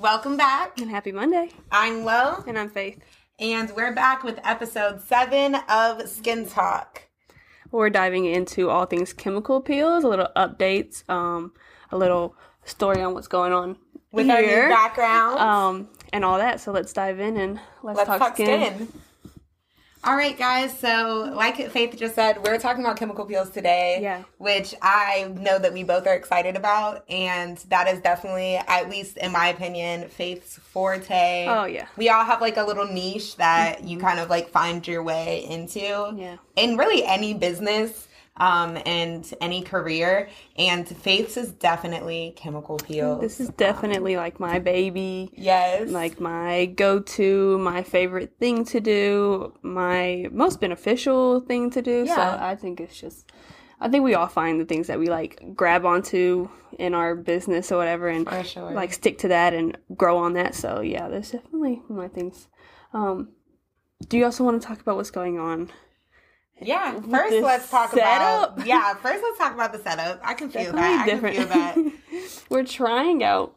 Welcome back. And happy Monday. I'm Lo, And I'm Faith. and we're back with episode seven of Skin Talk. We're diving into all things chemical peels, a little updates, um, a little story on what's going on With our new background, um, and all that. So let's dive in and let's, let's talk, talk skin. skin. All right, guys. So, like Faith just said, we're talking about chemical peels today. Yeah. Which I know that we both are excited about. And that is definitely, at least in my opinion, Faith's forte. Oh, yeah. We all have like a little niche that you mm-hmm. kind of like find your way into. Yeah. In really any business um, and any career. And Faith's is definitely chemical peels. This is definitely like my baby. yes. like my go-to, my favorite thing to do, my most beneficial thing to do. So Yeah. I think it's just I think we all find the things that we like grab onto in our business or whatever and sure. like stick to that and grow on that. So yeah, there's definitely my things. Um do you also want to talk about what's going on? Yeah, first let's talk setup. about yeah. First let's talk about the setup. I can feel Definitely that. I can feel that. We're trying out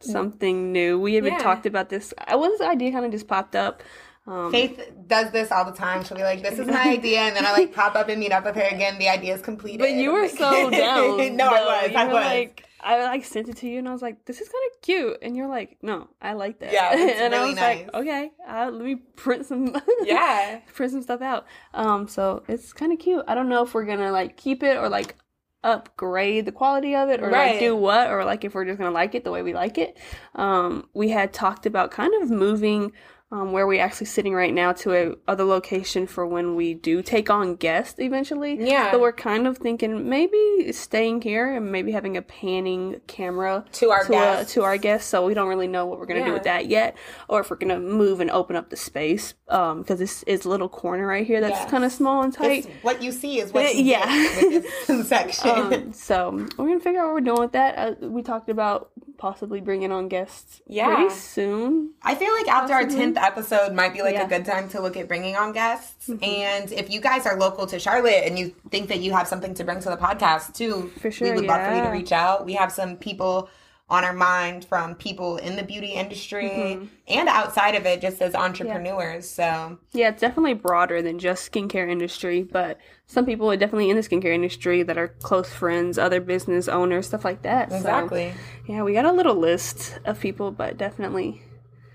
something new. We haven't Yeah. talked about this. I was the idea kind of just popped up. Um, Faith does this all the time. She'll be like, "This is my idea," and then I like pop up and meet up with her again. The idea is completed. But you were so down. no, I was. You I was. Like, I like sent it to you, and I was like, "This is kind of cute," and you're like, "No, I like that." Yeah, it's and I really was like, nice. "Okay, uh, let me print some." yeah. print some stuff out. Um, so it's kind of cute. I don't know if we're gonna like keep it or like upgrade the quality of it or Right. like do what or like if we're just gonna like it the way we like it. Um, we had talked about kind of moving um, where we're actually sitting right now to a other location for when we do take on guests eventually. Yeah. But we're kind of thinking maybe staying here and maybe having a panning camera To our to, guests. to our guests. So we don't really know what we're gonna do with that yet, or if we're gonna move and open up the space um because this is a little corner right here that's Yes. kind of small and tight. It's what you see is what Uh, you yeah. get with this section. Um, so we're gonna figure out what we're doing with that. Uh, we talked about possibly bringing on guests Yeah. pretty soon. I feel like after our tenth episode might be like Yeah. a good time to look at bringing on guests. Mm-hmm. And if you guys are local to Charlotte and you think that you have something to bring to the podcast too, For sure, we would love for you to reach out. We have some people on our mind from people in the beauty industry Mm-hmm. and outside of it, just as entrepreneurs. So Yeah, it's definitely broader than just skincare industry, but some people are definitely in the skincare industry that are close friends, other business owners, stuff like that. So, exactly, yeah, we got a little list of people, but definitely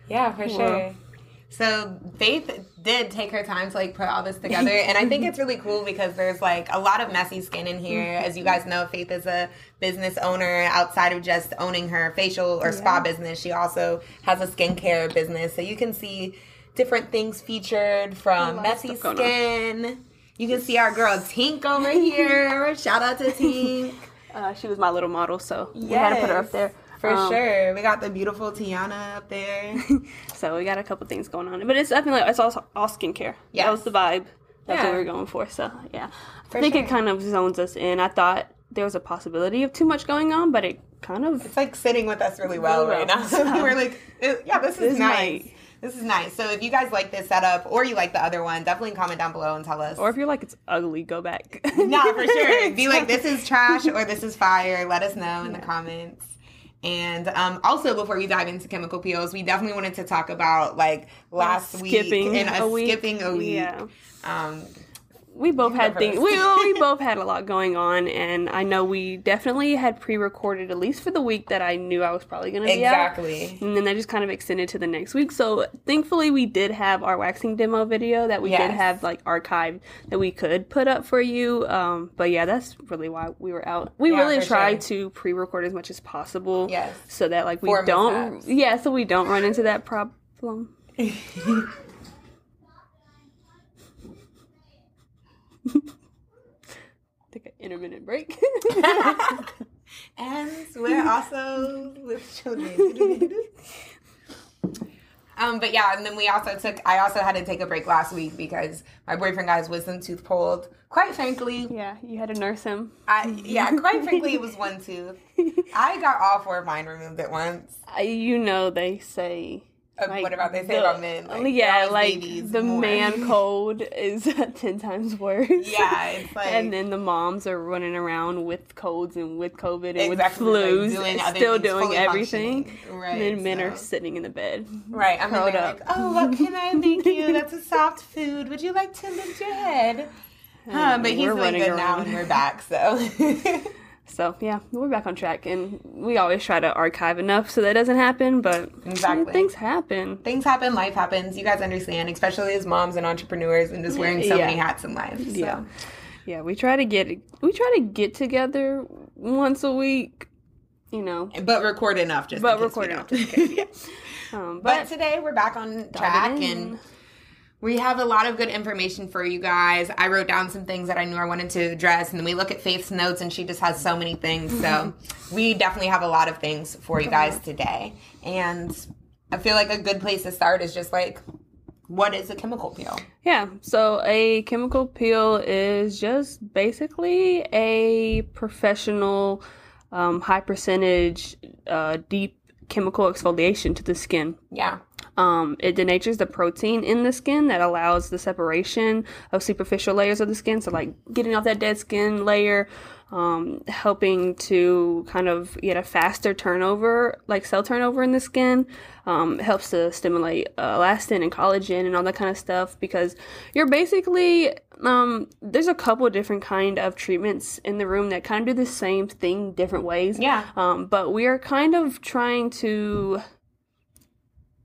yeah, for sure. So Faith did take her time to like put all this together, and I think it's really cool because there's like a lot of messy skin in here. As you guys know, Faith is a business owner outside of just owning her facial or spa business. She also has a skincare business, so you can see different things featured from messy skin. You can see our girl Tink over here. Shout out to Tink. uh, she was my little model, so we had to put her up there. For Um, sure. We got the beautiful Tiana up there. So we got a couple things going on, but it's definitely it's all all skincare. Yes. That was the vibe. That's Yeah. what we were going for. So yeah, For I think sure. it kind of zones us in. I thought there was a possibility of too much going on, but it kind of It's like sitting with us really well right now. So we're like, yeah, this is This nice. might- This is nice. So if you guys like this setup or you like the other one, definitely comment down below and tell us. or if you're like it's ugly, go back. no, for sure. Be like, this is trash or this is fire. Let us know in the comments. And um, also, before we dive into chemical peels, we definitely wanted to talk about like last Skipping week and a a week. skipping a week. Yeah. Um, we both had things. We we both had a lot going on, and I know we definitely had pre-recorded at least for the week that I knew I was probably going to be out. exactly. And then that just kind of extended to the next week. So thankfully, we did have our waxing demo video that we did have like archived that we could put up for you. Um, but yeah, that's really why we were out. We Yeah, really try sure. to pre-record as much as possible. Yes. So that like we For don't. mishaps. Yeah. So we don't run into that problem. Take an intermittent break. and we're also with children. um, but yeah, and then we also took. I also had to take a break last week because my boyfriend got his wisdom tooth pulled. Quite frankly, yeah, you had to nurse him. I yeah, quite frankly, it was one tooth. I got all four of mine removed at once. You know they say Like, what about they say the- about men? Like, yeah, like the more. man code is ten times worse. Yeah, it's like and then the moms are running around with colds and with COVID and Exactly, with like, flus, doing other still doing everything. Right, and then men so- are sitting in the bed. Right, I'm curled like, up. oh, what can I make you? That's a soft food. Would you like to lift your head? Huh, but he's we're doing running now, around. and we're back. So So yeah, we're back on track, and we always try to archive enough so that doesn't happen. But Exactly. things happen. things happen, life happens. You guys understand, especially as moms and entrepreneurs, and just wearing so Yeah. many hats in life. So. Yeah, yeah. We try to get we try to get together once a week. You know, but record enough just. but record enough. just um, But but today we're back on track and we have a lot of good information for you guys. I wrote down some things that I knew I wanted to address, and then we look at Faith's notes, and she just has so many things. So we definitely have a lot of things for you guys today. And I feel like a good place to start is just like, what is a chemical peel? Yeah, so a chemical peel is just basically a professional, um, high percentage, uh, deep chemical exfoliation to the skin. Yeah. Um, it denatures the protein in the skin that allows the separation of superficial layers of the skin. So, like getting off that dead skin layer, um, helping to kind of get a faster turnover, like cell turnover in the skin. Um, helps to stimulate uh, elastin and collagen and all that kind of stuff because you're basically um, there's a couple different kind of treatments in the room that kind of do the same thing different ways. Yeah. Um, but we are kind of trying to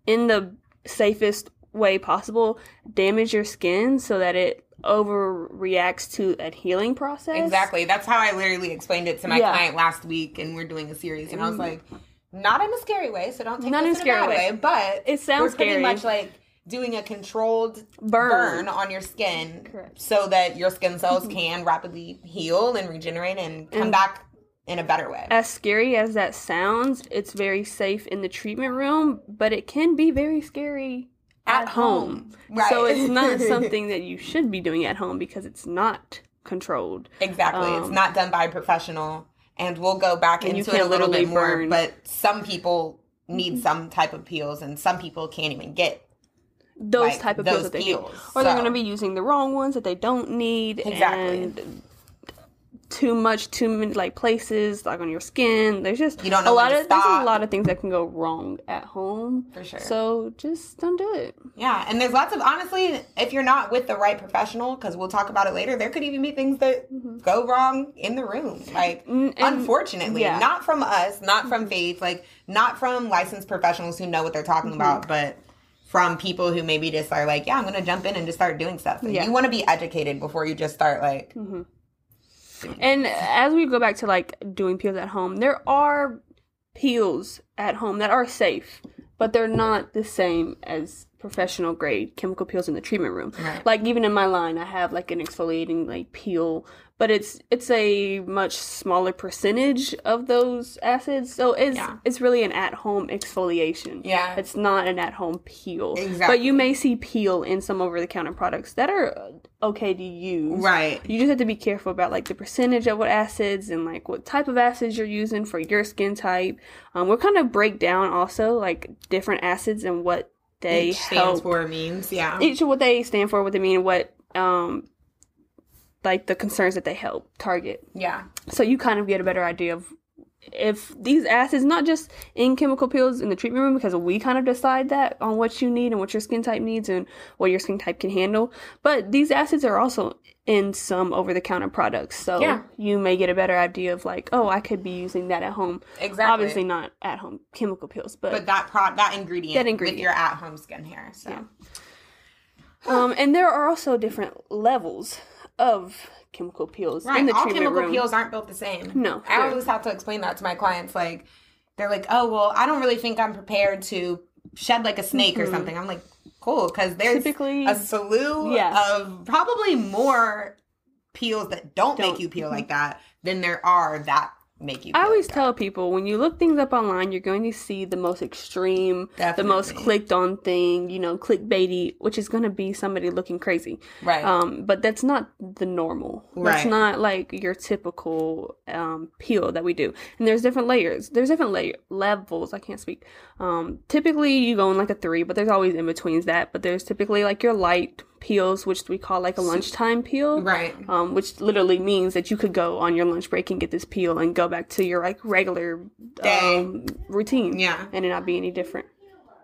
in the safest way possible damage your skin so that it overreacts to a healing process. Exactly. That's how I literally explained it to my Yeah. client last week, and we're doing a series, and I was mm-hmm. like, not in a scary way, so don't take Not this in a scary bad way. way. But It sounds we're pretty scary. much like doing a controlled Burn. burn, on your skin, Correct. so that your skin cells mm-hmm. can rapidly heal and regenerate and come And- back in a better way. As scary as that sounds, it's very safe in the treatment room, but it can be very scary at, At home. home. Right. So it's not something that you should be doing at home because it's not controlled. Exactly. it's Um, not done by a professional. And we'll go back into it a little bit more. burn. But some people need some type of peels, and some people can't even get. Those Like, type of peels those that they peels. need. Or they're going to be using the wrong ones that they don't need. Exactly. And too much, too many like places like on your skin. There's just You don't know a lot of there's a lot of things that can go wrong at home. For sure. So just don't do it. Yeah, and there's lots of honestly, if you're not with the right professional, because we'll talk about it later, there could even be things that go wrong in the room. Like, Mm-hmm. and- unfortunately, yeah. Mm-hmm. not from us, not from Faith, like not from licensed professionals who know what they're talking Mm-hmm. about, but from people who maybe just are like, yeah, I'm gonna jump in and just start doing stuff. And Yeah. You want to be educated before you just start like, And as we go back to like doing peels at home, there are peels at home that are safe, but they're not the same as professional grade chemical peels in the treatment room. Right. Like even in my line, I have like an exfoliating like peel, but it's it's a much smaller percentage of those acids, so it's Yeah. it's really an at home exfoliation. Yeah. it's not an at home peel. Exactly. But you may see peel in some over the counter products that are okay to use. right. You just have to be careful about like the percentage of what acids and like what type of acids you're using for your skin type. Um, we'll kind of break down also like different acids and what they Each stands help. for means, yeah. each what they stand for, what they mean, what um, like the concerns that they help target. yeah. So you kind of get a better idea of if these acids, not just in chemical peels in the treatment room, because we kind of decide that on what you need and what your skin type needs and what your skin type can handle, but these acids are also in some over the counter products. So Yeah. you may get a better idea of like, oh, I could be using that at home. Exactly. Obviously not at home chemical peels, but, But that pro that ingredient, That ingredient. with your at home skin hair. So Yeah. um, and there are also different levels of chemical peels Right. in the All treatment chemical room. peels aren't built the same. No, I they're- always have to explain that to my clients. Like, they're like, oh, well, I don't really think I'm prepared to shed like a snake or something. I'm like, cool, because there's Mm-hmm. Typically- a slew Yeah. of probably more peels that don't, make Don't. you peel like that than there are that make you. I always tell people when you look things up online, you're going to see the most extreme, the most clicked on thing, you know, clickbaity, which is going to be somebody looking crazy. right. Um, but that's not the normal. That's not like your typical um, peel that we do. And there's different layers. There's different layer levels. I can't speak. Um, typically, you go in like a three, but there's always in betweens that. But there's typically like your light peels, which we call like a lunchtime peel. right. Um, which literally means that you could go on your lunch break and get this peel and go back to your like regular Day. um, routine Yeah. and it not be any different.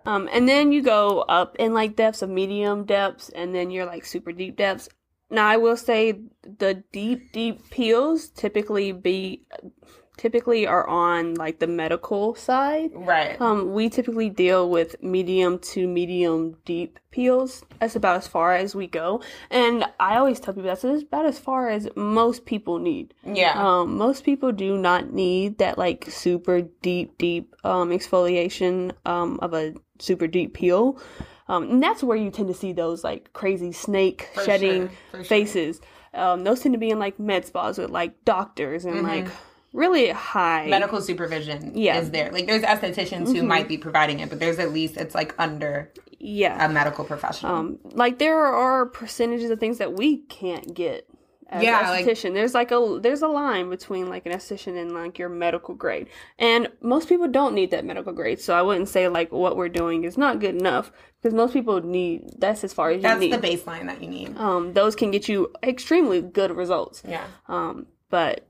Um, and then you go up in like depths of medium depths, and then you're like super deep depths. Now I will say the deep deep peels typically be typically are on like the medical side. Right. Um, we typically deal with medium to medium deep peels. That's about as far as we go, and I always tell people that's about as far as most people need. yeah. Um, most people do not need that like super deep, deep um, exfoliation um, of a super deep peel. Um, and that's where you tend to see those like crazy snake For shedding sure, for sure. faces. Um, those tend to be in like med spas with like doctors and like really high Mm-hmm. Medical supervision Yeah. Mm-hmm. is there. Like there's estheticians who might be providing it, but there's at least it's like under yeah. a medical professional. Um, like there are percentages of things that we can't get as Yeah, an like- esthetician. there's like a there's a line between like an esthetician and like your medical grade, and most people don't need that medical grade. So I wouldn't say like what we're doing is not good enough because most people need that's as far as That's you need. That's the baseline that you need. um, those can get you extremely good results. Yeah. Um, but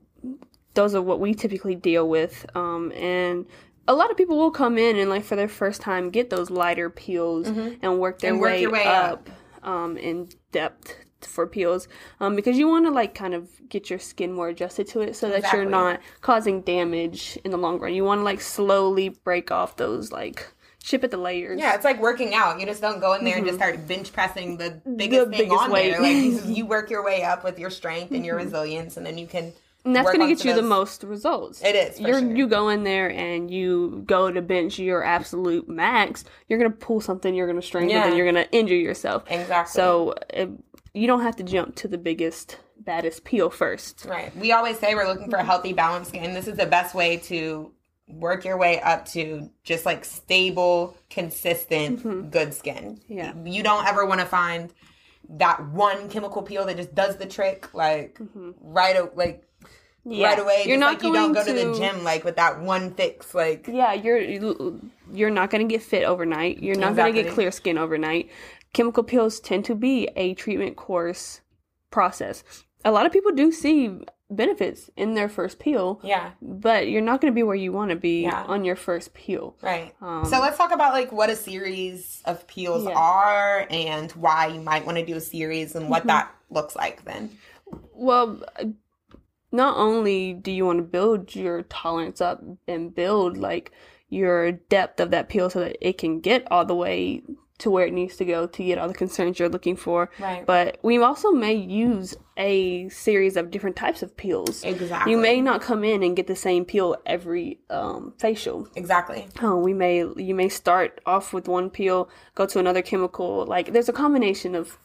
those are what we typically deal with. Um, and a lot of people will come in and like for their first time get those lighter peels and work their Mm-hmm. And work way, way up, um, in depth for peels um, because you want to like kind of get your skin more adjusted to it so that you're not causing damage in the long run. You want to like slowly break off those like chip at the layers. Yeah, it's like working out. You just don't go in there and just start bench pressing the biggest thing Mm-hmm. biggest on weight. there. Like you, you work your way up with your strength and your resilience, and then you can. And that's going to get you the most results. It is, You're, sure. You go in there and you go to bench your absolute max. You're going to pull something. You're going to strain Yeah. something. You're going to injure yourself. Exactly. So it, you don't have to jump to the biggest, baddest peel first. Right. We always say we're looking for a healthy, balanced skin. This is the best way to work your way up to just like stable, consistent, good skin. Mm-hmm. Yeah. You don't ever want to find that one chemical peel that just does the trick, like right, o- like Mm-hmm. Yeah. right away. You're just not like you don't go going to the gym like with that one fix, like Yeah, you're you're not going to get fit overnight. You're not going to get clear skin overnight. Chemical peels tend to be a treatment course process. A lot of people do see benefits in their first peel, yeah. but you're not going to be where you want to be Yeah. on your first peel. Right. Um, so let's talk about like what a series of peels Yeah. are and why you might want to do a series and Mm-hmm. what that looks like then. Well, not only do you want to build your tolerance up and build like your depth of that peel so that it can get all the way to where it needs to go to get all the concerns you're looking for. Right. But we also may use a series of different types of peels. Exactly. You may not come in and get the same peel every um, facial. Exactly. Oh, we may you may start off with one peel, go to another chemical. Like there's a combination of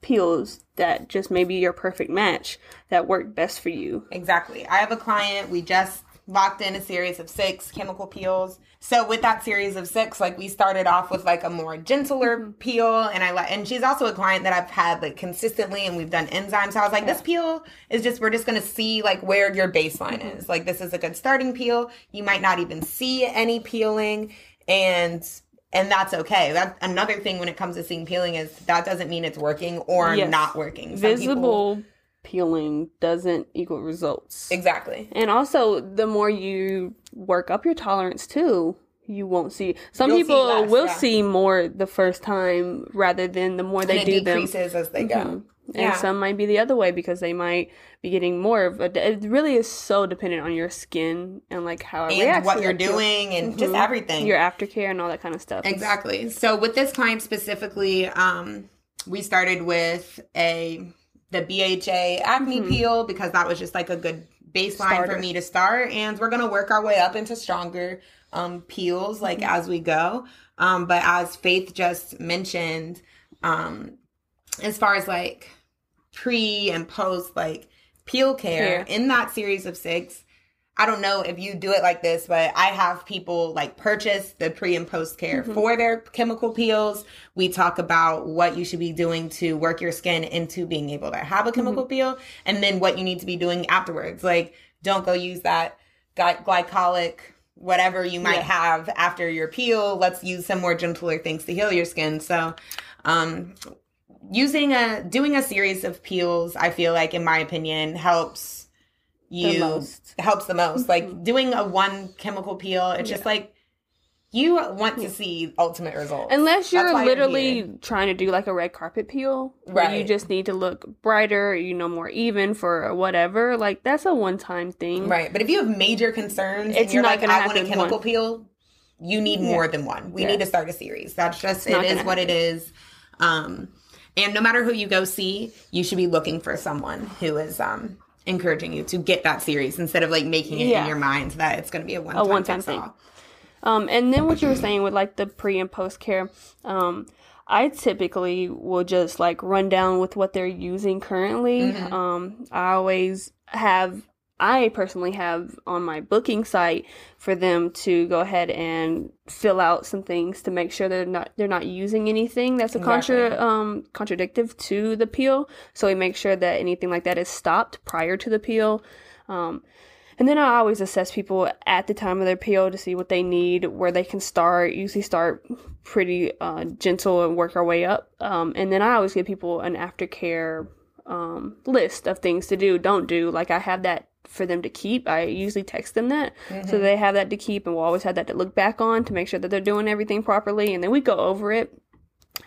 peels that just may be your perfect match that work best for you. Exactly. I have a client, we just locked in a series of six chemical peels. So with that series of six, like we started off with like a more gentler mm-hmm. peel and I and she's also a client that I've had like consistently and we've done enzymes. So I was like, this peel is just we're just gonna see like where your baseline mm-hmm. is. Like this is a good starting peel. You might not even see any peeling and and that's okay. That's another thing when it comes to seeing peeling is that doesn't mean it's working or Yes. not working. Some people- Visible peeling doesn't equal results. exactly. And also, the more you work up your tolerance too, you won't see. Some You'll see people less, will yeah. see more the first time rather than the more they and it do them. Mm-hmm. decreases as they go. And Yeah. some might be the other way because they might be getting more of a. It really is so dependent on your skin and like how it and reacts what you're doing and just everything. your aftercare and all that kind of stuff. exactly. So with this client specifically, um, we started with a the BHA acne peel because that was just like a good baseline Mm-hmm. Starter. for me to start, and we're gonna work our way up into stronger um, peels like Mm-hmm. as we go. Um, but as Faith just mentioned, um, as far as like pre and post like peel care Care. in that series of six I don't know if you do it like this, but I have people like purchase the pre and post care mm-hmm. for their chemical peels. We talk about what you should be doing to work your skin into being able to have a chemical mm-hmm. peel and then what you need to be doing afterwards. Like, don't go use that glycolic whatever you might yeah. have after your peel. Let's use some more gentler things to heal your skin. So, um, using a doing a series of peels, I feel like, in my opinion, helps you the helps the most. Like mm-hmm. doing a one chemical peel, it's yeah. just like you want to see ultimate results. Unless you're literally you're trying to do like a red carpet peel, right? you just need to look brighter, you know, more even for whatever. Like that's a one time thing, right? But if you have major concerns, it's and you're like, I want a chemical one. peel, you need yeah. more than one. We yeah. need to start a series. That's just it is what happen. it is. Um, and no matter who you go see, you should be looking for someone who is um encouraging you to get that series instead of like making it yeah. in your mind that it's going to be a one a one time thing. Um, and then what you were saying with like the pre and post care, um, I typically will just like run down with what they're using currently. Mm-hmm. Um, I always have I personally have on my booking site for them to go ahead and fill out some things to make sure they're not they're not using anything that's a exactly. contra um contradictive to the peel. So we make sure that anything like that is stopped prior to the peel. Um, and then I always assess people at the time of their peel to see what they need, where they can start. Usually start pretty uh, gentle and work our way up. Um, and then I always give people an aftercare um, list of things to do, don't do. Like I have that for them to keep. I usually text them that. Mm-hmm. So they have that to keep and we'll always have that to look back on to make sure that they're doing everything properly. And then we go over it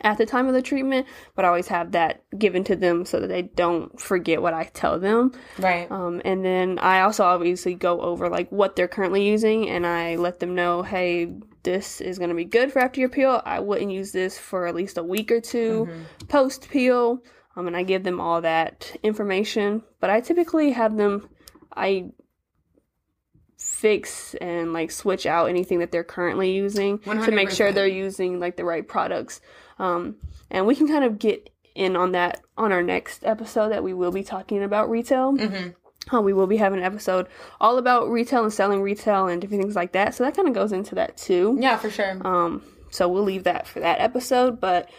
at the time of the treatment, but I always have that given to them so that they don't forget what I tell them. Right. Um, and then I also obviously go over like what they're currently using and I let them know, hey, this is going to be good for after your peel. I wouldn't use this for at least a week or 2 mm-hmm. post peel. Um, and I give them all that information, but I typically have them I fix and like switch out anything that they're currently using 100%. to make sure they're using like the right products. Um, and we can kind of get in on that on our next episode that we will be talking about retail. Mm-hmm. Uh, we will be having an episode all about retail and selling retail and different things like that. So that kind of goes into that too. Yeah, for sure. Um, so we'll leave that for that episode. But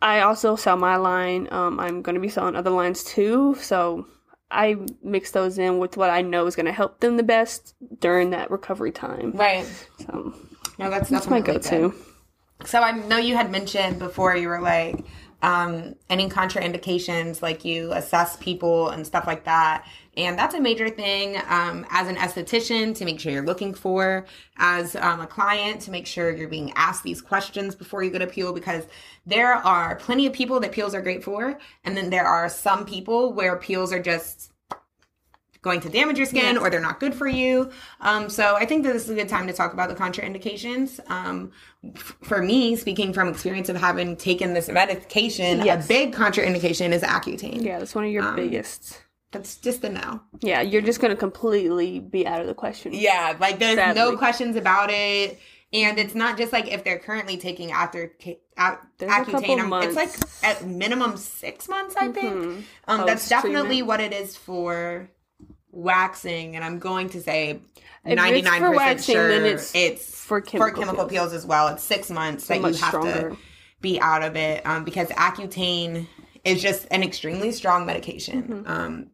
I also sell my line. Um, I'm going to be selling other lines too. So I mix those in with what I know is going to help them the best during that recovery time. Right. So, no, that's that's my go-to. Good. So I know you had mentioned before you were like um, any contraindications, like you assess people and stuff like that. And that's a major thing um, as an esthetician to make sure you're looking for, as um, a client to make sure you're being asked these questions before you go to peel because there are plenty of people that peels are great for. And then there are some people where peels are just going to damage your skin yes. or they're not good for you. Um, so I think that this is a good time to talk about the contraindications. Um, f- for me, speaking from experience of having taken this medication, yes. a big contraindication is Accutane. Yeah, that's one of your um, biggest. That's just a no. Yeah, you're just going to completely be out of the question. Yeah, like there's Sadly. no questions about it. And it's not just like if they're currently taking after Accutane, it's like at minimum six months, I think. Mm-hmm. Um, that's definitely what it is for waxing, and I'm going to say ninety nine percent sure it's, it's for chemical, for chemical peels. peels. as well. It's six months so that you have stronger. to be out of it um, because Accutane is just an extremely strong medication. Mm-hmm. Um,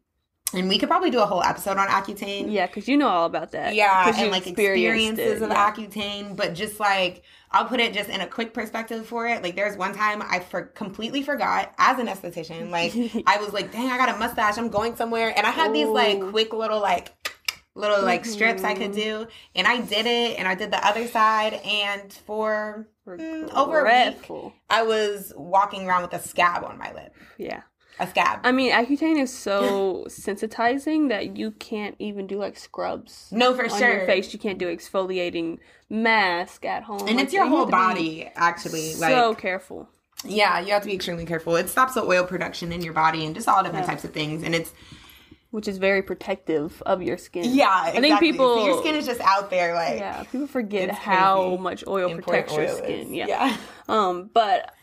and we could probably do a whole episode on Accutane. Yeah, because you know all about that. Yeah, and like experiences it, of yeah. Accutane, but just like I'll put it just in a quick perspective for it. Like there's one time I for completely forgot as an esthetician. Like I was like, dang, I got a mustache. I'm going somewhere, and I had Ooh. these like quick little like little like mm-hmm. strips I could do, and I did it, and I did the other side, and for mm, over a week, I was walking around with a scab on my lip. Yeah a scab. I mean, Accutane is so sensitizing that you can't even do like scrubs. No, for on sure. Your face, you can't do exfoliating mask at home, and like, it's your whole body. Actually, like, so careful. Yeah, you have to be extremely careful. It stops the oil production in your body and just all different yeah. types of things, and it's which is very protective of your skin. Yeah, exactly. I think people so your skin is just out there like yeah. People forget how much oil protects your skin. Yeah. yeah. Um, but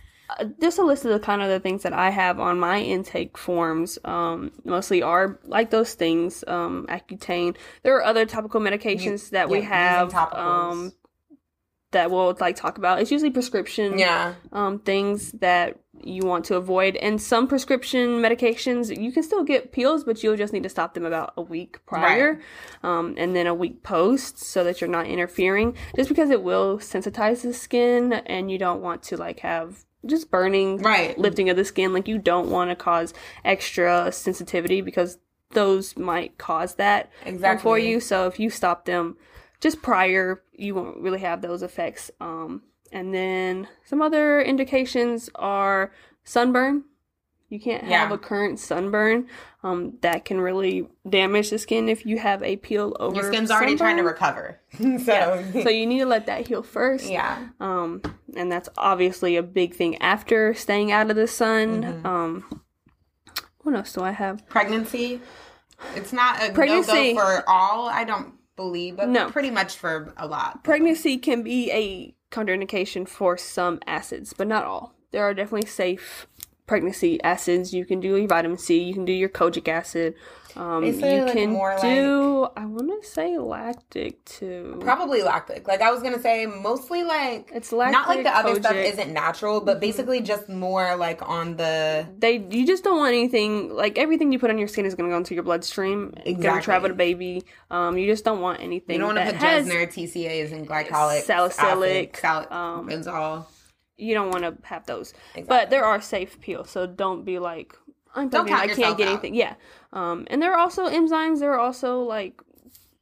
just a list of the kind of the things that I have on my intake forms. Um, mostly are like those things. Um, Accutane. There are other topical medications You- that we have. Um, that we'll like talk about. It's usually prescription. Yeah. um, things that you want to avoid. And some prescription medications, you can still get peels, but you'll just need to stop them about a week prior um, and then a week post so that you're not interfering. Just because it will sensitize the skin and you don't want to like have just burning, Right. lifting of the skin. Like you don't want to cause extra sensitivity because those might cause that um, Exactly. for you. So if you stop them just prior, you won't really have those effects. Um, and then some other indications are sunburn. You can't have a current sunburn. Um, that can really damage the skin if you have a peel over. Your skin's already trying to recover. so, So you need to let that heal first. yeah. Um, and that's obviously a big thing after staying out of the sun. Mm-hmm. Um, what else do I have? Pregnancy. It's not a Pregnancy. no-go for all, I don't believe, but No. pretty much for a lot. Pregnancy can be a contraindication for some acids, but not all. There are definitely safe pregnancy acids. You can do your vitamin C. You can do your kojic acid. Um, you like, can more do. I want to say lactic too. Probably lactic. Like I was gonna say, mostly like It's lactic. not like the other stuff isn't natural, but basically just more like on the they you just don't want anything like everything you put on your skin is going to go into your bloodstream it's going to travel to baby um you just don't want anything you don't want to put Jessner, TCAs, and glycolic, Salicylic, acid, sal- um, benzol. You don't want to have those but there are safe peels so don't be like i'm Don't i can't get out. anything yeah um and there are also enzymes there are also like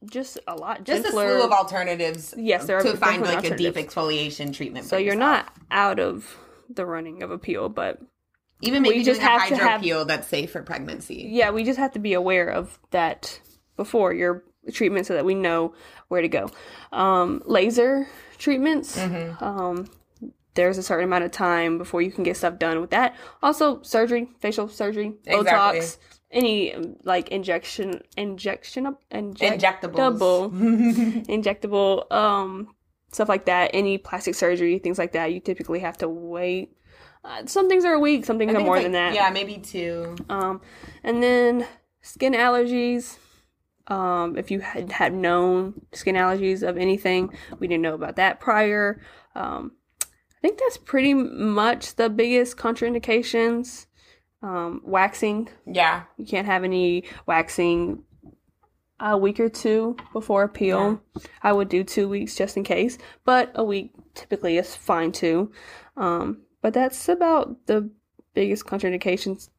just a lot Just a slew of alternatives. Yes, there are to find like a deep exfoliation treatment. so you're yourself. not out of the running of a peel but even maybe we just have to hydro have- peel that's safe for pregnancy. yeah, we just have to be aware of that before your treatment so that we know where to go. Um, laser treatments, Mm-hmm. um, there's a certain amount of time before you can get stuff done with that. Also, surgery, facial surgery, Exactly. Botox, any um, like injection, injection, injectable, injectable, um, stuff like that. Any plastic surgery, things like that. You typically have to wait. Uh, some things are a week, some things are more it's than that. Yeah, maybe two. Um, and then skin allergies. Um, if you had, had known skin allergies of anything, we didn't know about that prior. Um, I think that's pretty much the biggest contraindications. Um, waxing. Yeah. You can't have any waxing a week or two before a peel. I would do two weeks just in case, but a week typically is fine too. Um, but that's about the biggest contraindications.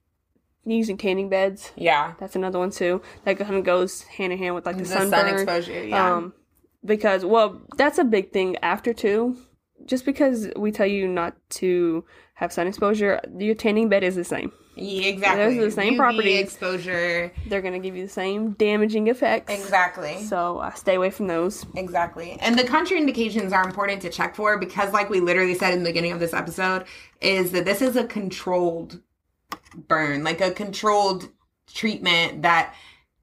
Using tanning beds. Yeah. That's another one too. That kind of goes hand in hand with like the, The sunburn. sun exposure. Yeah. Um, because well, that's a big thing after too. Just because we tell you not to have sun exposure, your tanning bed is the same. yeah exactly. there's the same UV properties. exposure. They're gonna give you the same damaging effects. Exactly. So uh, stay away from those. Exactly. And the contraindications are important to check for because, like we literally said in the beginning of this episode, is that this is a controlled burn, like a controlled treatment that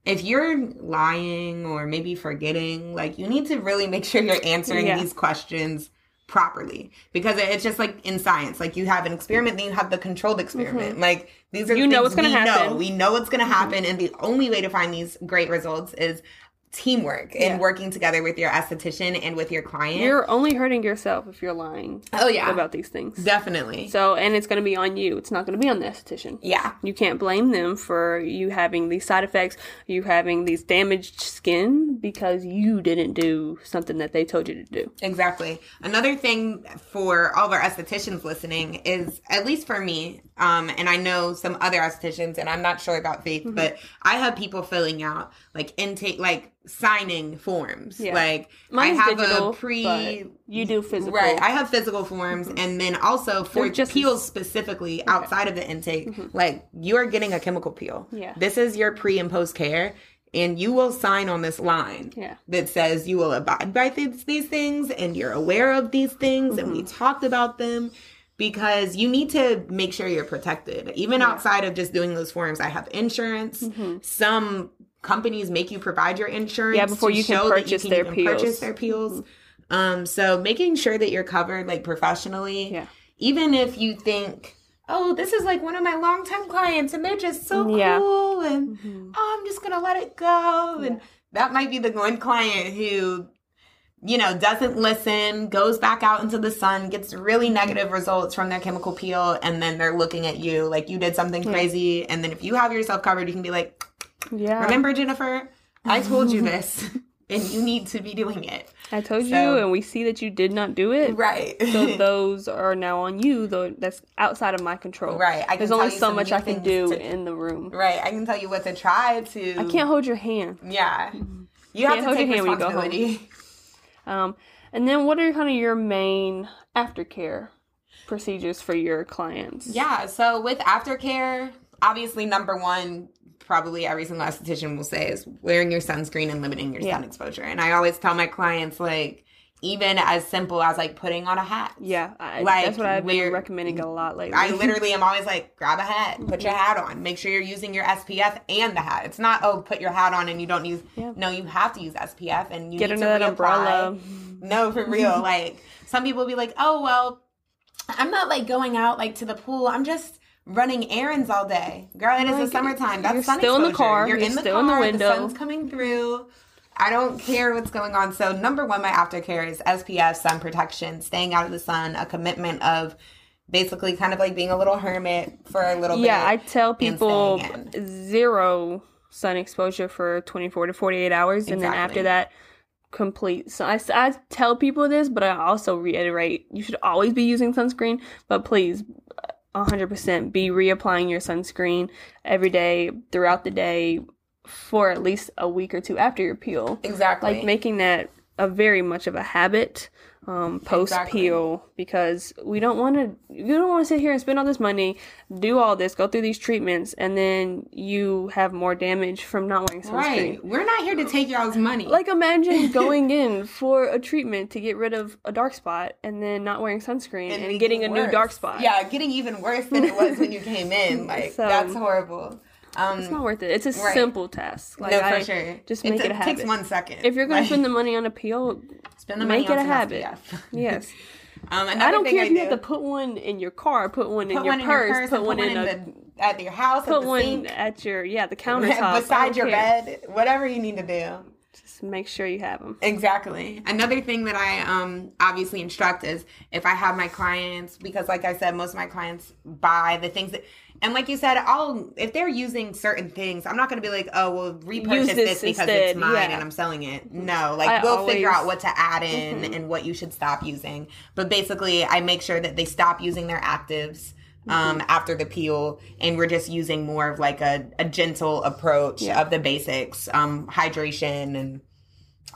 if you're lying or maybe forgetting, like you need to really make sure you're answering Yeah. these questions properly because it's just like in science like you have an experiment then you have the controlled experiment like these are Mm-hmm. You know what's gonna we happen. Mm-hmm. know. we know what's going to happen and the only way to find these great results is teamwork Yeah. and working together with your esthetician and with your client You're only hurting yourself if you're lying oh yeah about these things. definitely So, and it's going to be on you. It's not going to be on the esthetician. yeah You can't blame them for you having these side effects, you having these damaged skin because you didn't do something that they told you to do. Exactly. Another thing for all of our estheticians listening is, at least for me, um, and I know some other estheticians, and I'm not sure about Faith, Mm-hmm. but I have people filling out like intake, like signing forms. Yeah. Like Mine's I have digital, a pre. you do physical. Right, I have physical forms, mm-hmm. and then also for They're just peels specifically outside of the intake, mm-hmm. like you are getting a chemical peel. Yeah. this is your pre and post care, and you will sign on this line Yeah. that says you will abide by these, these things and you're aware of these things and we Mm-hmm. talked about them because you need to make sure you're protected even outside of just doing those forms i have insurance mm-hmm. some companies make you provide your insurance Mm-hmm. Yeah, before you can purchase their even peels. Mm-hmm. purchase their peels um so making sure that you're covered like professionally Yeah. even if you think, oh, this is like one of my longtime clients and they're just so Yeah. cool and Mhm. oh, I'm just gonna let it go. And that might be the one client who, you know, doesn't listen, goes back out into the sun, gets really negative results from their chemical peel, and then they're looking at you like you did something Yeah. crazy. And then if you have yourself covered, you can be like, Yeah. remember, Jennifer, I told you this, and you need to be doing it. I told you, and we see that you did not do it. Right. So those are now on you, though that's outside of my control. Right, I There's only so much I can do to- in the room. right. I can tell you what to try to. I can't hold your hand. Yeah. You have Can't to hold take your hand when you go home. Um, and then what are kind of your main aftercare procedures for your clients? Yeah, so with aftercare, obviously number one, probably every single esthetician will say is wearing your sunscreen and limiting your sun exposure. And I always tell my clients like even as simple as like putting on a hat. Yeah, I, Like, that's what I've been recommending a lot lately. I literally am always like, grab a hat, put mm-hmm. your hat on, make sure you're using your SPF and the hat. It's not oh, put your hat on and you don't use. Yeah. No, you have to use SPF and you Get need another to reapply. umbrella. No, for real. like some people will be like, oh well, I'm not like going out like to the pool. I'm just running errands all day. Girl, it is the summertime. That's you're sun still in the car, You're, you're in the still car. in the window. The sun's coming through. I don't care what's going on. So number one, my aftercare is SPF, sun protection, staying out of the sun, a commitment of basically kind of like being a little hermit for a little bit. yeah, I tell people zero sun exposure for 24 to 48 hours, and then after that, complete. So I, I tell people this, but I also reiterate you should always be using sunscreen, but please. 100% be reapplying your sunscreen every day throughout the day for at least a week or two after your peel. exactly. like making that a very much of a habit um, post peel because we don't want to you don't want to sit here and spend all this money do all this go through these treatments and then you have more damage from not wearing sunscreen right. We're not here to take y'all's money. like imagine going in for a treatment to get rid of a dark spot and then not wearing sunscreen and, making getting a new dark spot Yeah, getting even worse than it was when you came in. Like So- that's horrible. Um, it's not worth it it's a Right. simple task like no, for I sure. just make it a takes one second. if you're going to spend the money on a peel spend the money make on it a habit SPF. yes Um, I don't care if you have to put one in your car, put one in, put your, one in purse, your purse, put one put in one a in the, at your house, put at the one sink, at your yeah the countertop I beside your care. bed, whatever you need to do. Just make sure you have them. Exactly. Another thing that I um obviously instruct is if I have my clients because like I said most of my clients buy the things that and like you said I'll if they're using certain things I'm not going to be like oh well repurchase this, this because instead, it's mine yeah. and I'm selling it. No, like I we'll figure out what to add in and what you should stop using. But basically I make sure that they stop using their actives um, after the peel, and we're just using more of like a, a gentle approach Yeah. of the basics, um, hydration and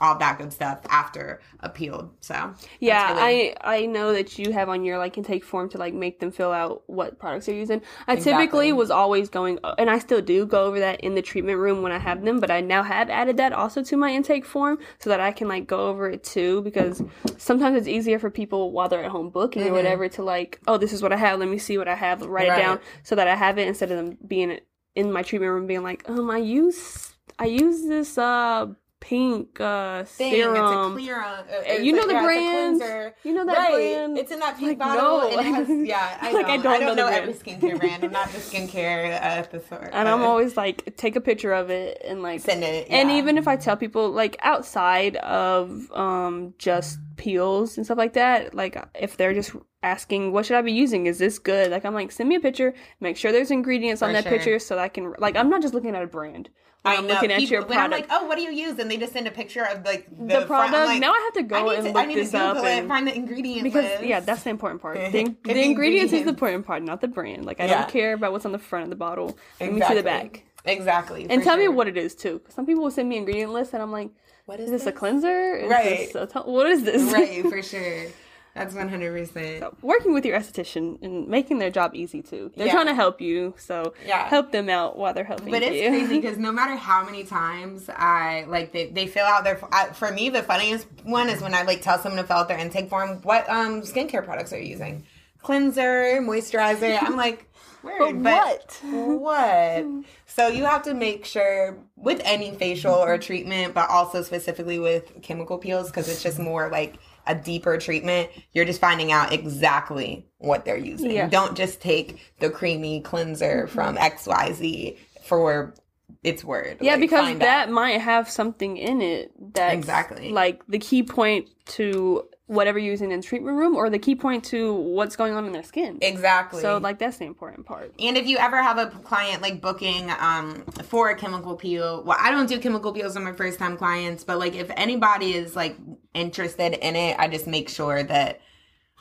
all that good stuff after a peel. So Yeah, really- I I know that you have on your like intake form to like make them fill out what products they're using. I Exactly. typically was always going, and I still do go over that in the treatment room when I have them, but I now have added that also to my intake form so that I can like go over it too because sometimes it's easier for people while they're at home booking or whatever to like, oh, this is what I have. Let me see what I have. Write Right. it down so that I have it instead of them being in my treatment room being like, um, I use I use this uh pink uh thing. serum. It's a clear. Uh, it's you know the yeah, brand. You know that right. brand. It's in that pink Like, bottle. no. And it has, yeah, I Like, know. I don't know the every skincare brand. I'm not the skincare uh, thesaurus. and I'm uh, always like, take a picture of it and like send it. And even if I tell people like outside of um just peels and stuff like that, like if they're just asking what should I be using, is this good? Like I'm like send me a picture, make sure there's ingredients on that sure. picture so that I can like I'm not just looking at a brand. I I'm know. looking at people, your when I'm like, oh, what do you use? And they just send a picture of like the, the, product. Like, now I have to go and to, look I need to this up it and and find the ingredient because list. yeah, that's the important part. The, the, the ingredients is the important part, not the brand. Like I Yeah. don't care about what's on the front of the bottle. Let me see the back. Exactly. And for tell me what it is too. some people will send me ingredient lists and I'm like, What is this a cleanser? Is Right. This a to- what is this? right, for sure. That's 100%. working with your esthetician and making their job easy too. They're Yeah. trying to help you, so Yeah. help them out while they're helping you. But it's you. crazy because no matter how many times I like they, they fill out their I, for me the funniest one is when I like tell someone to fill out their intake form what um skincare products are you using cleanser moisturizer I'm like word, But what so you have to make sure with any facial or treatment but also specifically with chemical peels because it's just more like a deeper treatment, you're just finding out exactly what they're using. Yeah. Don't just take the creamy cleanser from XYZ for its word. Yeah, Like, because that out. might have something in it that Exactly. like the key point to whatever you're using in the treatment room or the key point to what's going on in their skin. Exactly. So like that's the important part. And if you ever have a client like booking um, for a chemical peel, well, I don't do chemical peels on my first time clients, but like if anybody is like interested in it, I just make sure that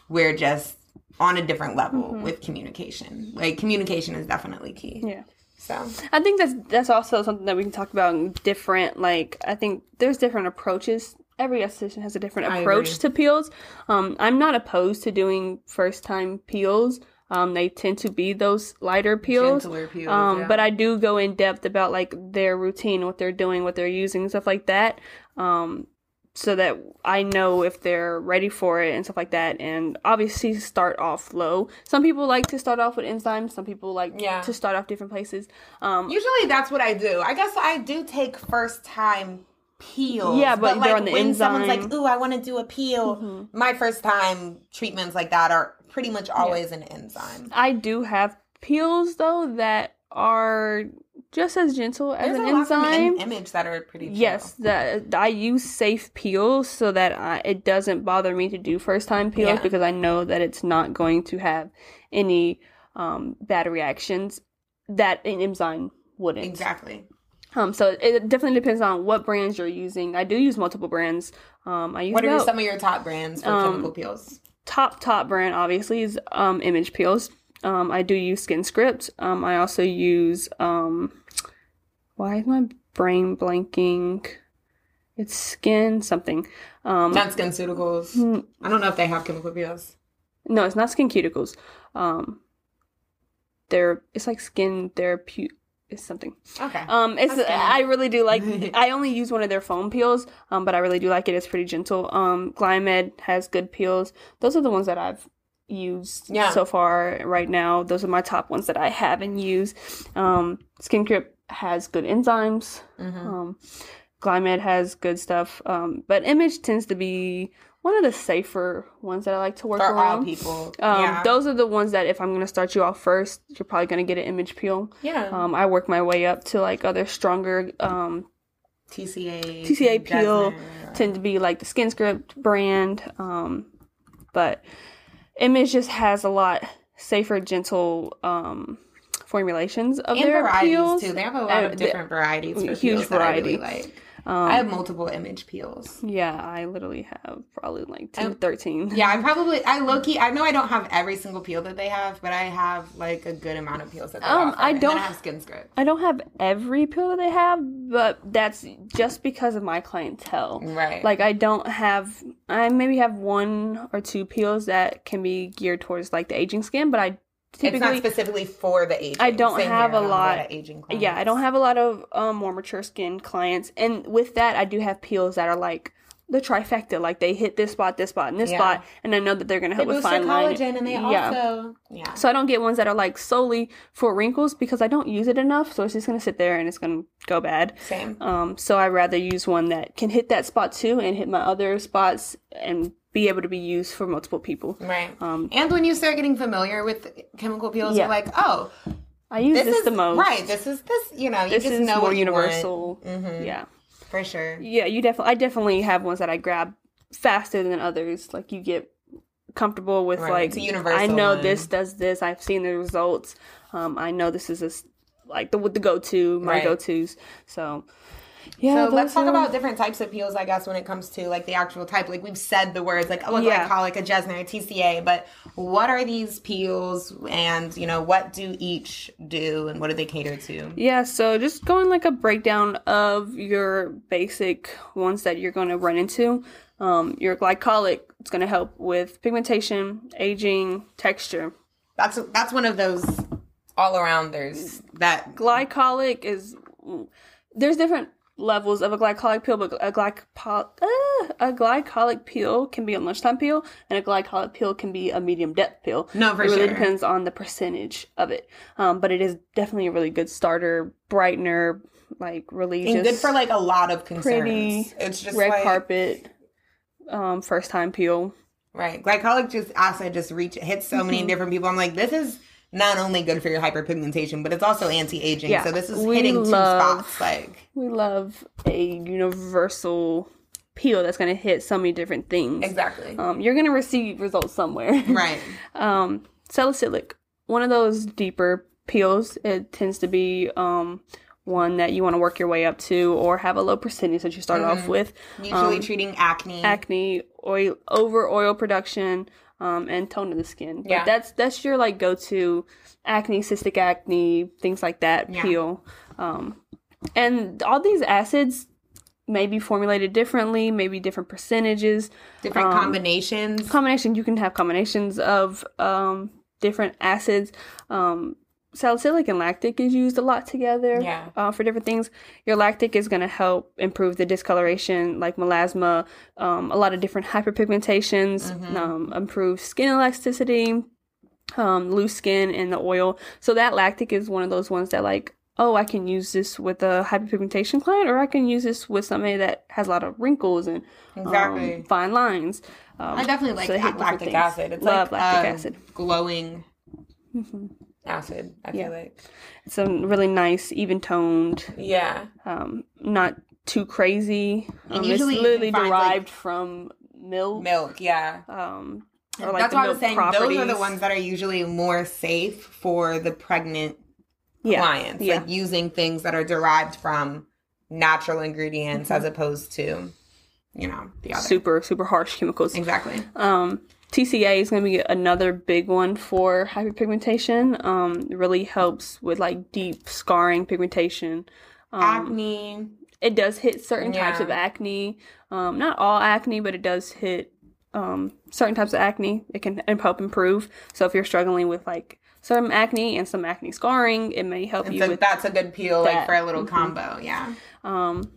we're just on a different level with communication. Like communication is definitely key. Yeah. So I think that's that's also something that we can talk about in different like I think there's different approaches. Every esthetician has a different approach to peels. Um, I'm not opposed to doing first time peels. Um, they tend to be those lighter peels. gentler peels. Um, yeah. but I do go in depth about like their routine, what they're doing, what they're using, stuff like that. Um, so that I know if they're ready for it and stuff like that. And obviously start off low. Some people like to start off with enzymes. Some people like Yeah. to start off different places. Um, Usually that's what I do. I guess I do take first time peels. Yeah, but like they're on the when someone's like, "Ooh, I want to do a peel," Mhm. my first time treatments like that are pretty much always an enzyme. I do have peels though that are just as gentle as There's an a lot from enzyme. Im- image that are pretty. Chill. Yes, that I use safe peels so that I, it doesn't bother me to do first time peels Yeah. because I know that it's not going to have any um, bad reactions that an enzyme wouldn't. exactly. Um, so it definitely depends on what brands you're using. I do use multiple brands. Um, I use What are about- some of your top brands for Um, chemical peels? top top brand obviously is um image peels um i do use skin script um i also use um why is my brain blanking it's skin something um Not SkinCeuticals. mm, I don't know if they have chemical peels. no it's not SkinCeuticals um they're it's like skin therapy it's something Okay. um, it's. I really do like. I only use one of their foam peels, um, but I really do like it. It's pretty gentle. Um, Glymed has good peels. Those are the ones that I've used Yeah. so far right now. Those are my top ones that I haven't used. Um, Skin Grip has good enzymes. Mhm. Um, Glymed has good stuff. Um, but Image tends to be one of the safer ones that I like to work For around. all people. Um, yeah. Those are the ones that if I'm going to start you off first, you're probably going to get an image peel. yeah. Um, I work my way up to like other stronger um, TCA. TCA peel tend to be like the Skin Script brand, um, but Image just has a lot safer, gentle um, formulations of and their varieties peels. too. They have a lot Uh, of the- different varieties. For huge I really variety. like. Um, I have multiple image peels. yeah, I literally have probably like 10 Um, 13. Yeah, I probably I low key I know I don't have every single peel that they have, but I have like a good amount of peels that they Um, offer. I don't- I have skin script. I don't have every peel that they have, but that's just because of my clientele. Right. Like I don't have I maybe have one or two peels that can be geared towards like the aging skin, but I it's not specifically for the aging. I don't Same have here, a I don't lot- of aging. Clients. Yeah, I don't have a lot of um, more mature skin clients, and with that, I do have peels that are like the trifecta. Like they hit this spot, this spot, and this Yeah. spot, and I know that they're gonna They help with boost your fine line. collagen, and they yeah. also yeah. So I don't get ones that are like solely for wrinkles because I don't use it enough. So it's just gonna sit there and it's gonna go bad. Same. Um, so I rather use one that can hit that spot too and hit my other spots and be able to be used for multiple people. Right. Um, And when you start getting familiar with chemical peels, Yeah. you're like, oh, I use this, this, is the most. right. This is this. You know, you This just is know more universal. Mhm. Yeah. for sure. Yeah, you definitely. I definitely have ones that I grab faster than others. Like you get comfortable with Right, like it's a universal I know one. this does this. I've seen the results. Um, I know this is a like the the go to my Right. go tos. So yeah, So let's talk are- about different types of peels, I guess, when it comes to like the actual type. Like we've said the words like a Yeah. glycolic, a Jessner, a TCA, but what are these peels, and you know what do each do, and what do they cater to? Yeah, so just going like a breakdown of your basic ones that you're going to run into. Um, your glycolic, it's going to help with pigmentation, aging, texture. That's that's one of those all arounders that Glycolic is there's different levels of a glycolic peel, but a glycol uh, a glycolic peel can be a lunchtime peel, and a glycolic peel can be a medium depth peel. No, for it really sure. depends on the percentage of it. Um, but it is definitely a really good starter, brightener, like really and good for like a lot of concerns. pretty it's just red like, carpet. um, first time peel. Right. Glycolic just acid just reach hits so many Mm-hmm. different people. I'm like, this is not only good for your hyperpigmentation, but it's also anti aging. Yeah. So this is We hitting two spots. Like We love a universal peel that's going to hit so many different things. exactly. Um, you're going to receive results somewhere. right. um, salicylic, one of those deeper peels. It tends to be um, one that you want to work your way up to or have a low percentage that you start off with. Usually Um, treating acne. acne, oil, over oil production, um, and tone of the skin. But Yeah. that's that's your like go to acne, cystic acne, things like that Yeah. peel. Um, and all these acids may be formulated differently, maybe different percentages. different um, combinations. Combination you can have combinations of um, different acids. Um, salicylic and lactic is used a lot together Yeah. uh, for different things. Your lactic is going to help improve the discoloration, like melasma, um, a lot of different hyperpigmentations, Mm-hmm. um, improve skin elasticity, um, loose skin, and the oil. So that lactic is one of those ones that like. Oh, I can use this with a hyperpigmentation client, or I can use this with somebody that has a lot of wrinkles and Exactly. um, fine lines. Um, I definitely like so they hit different lactic acid. It's Love like lactic um, acid. glowing hmm acid. I Yeah. feel like. It's a really nice, even toned, Yeah. um, not too crazy. And Um, usually it's literally can find, like- derived from milk. Milk. Yeah. Um, or like That's the why I was milk saying those are the ones that are usually more safe for the pregnant yeah. clients. Yeah. Like using things that are derived from natural ingredients as opposed to, you know, the other. super super harsh chemicals. Exactly. Um, TCA is going to be another big one for hyperpigmentation. Um, it really helps with like deep scarring pigmentation. Um, Acne. it does hit certain types of acne. Um, not all acne, but it does hit um, certain types of acne. It can help improve. So if you're struggling with like some acne and some acne scarring, it may help you a, with that's a good peel, like for a little Mhm. combo. Yeah. um,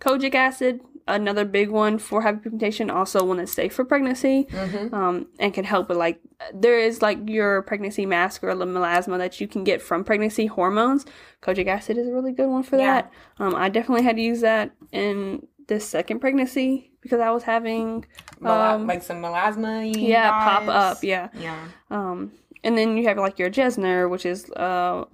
kojic acid. Another big one for hyperpigmentation, also one that's safe for pregnancy, Mm-hmm. um, and can help with like there is like your pregnancy mask or melasma that you can get from pregnancy hormones. Kojic acid is a really good one for Yeah. that. Um, I definitely had to use that in this second pregnancy because I was having um, like some melasma. yeah pop up yeah Yeah. um, and then you have like your Jessner, which is uh,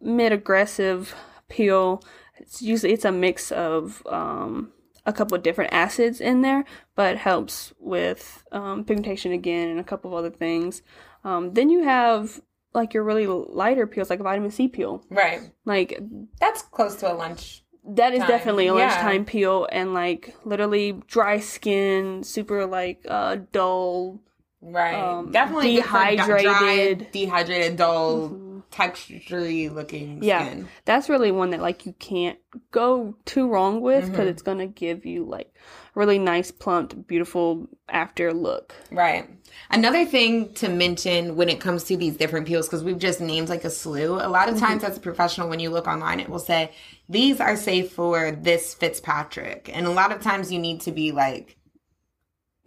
mid aggressive peel. It's usually it's a mix of um, a couple of different acids in there, but helps with um, pigmentation again and a couple of other things. Um, then you have like your really lighter peels, like a vitamin C peel. Right. Like That's close to a lunch. that is Time. definitely a Yeah. lunchtime peel, and like literally dry skin, super like uh, dull. Right. Um, Definitely good for dry- dehydrated. dry, dehydrated, dull, Mhm. Textury looking Yeah. skin. that's really one that like you can't go too wrong with because Mhm. it's gonna give you like really nice plumped beautiful after look Right. Another thing to mention when it comes to these different peels, because we've just named like a slew, a lot of times as a professional, when you look online, it will say, these are safe for this Fitzpatrick. And a lot of times you need to be like,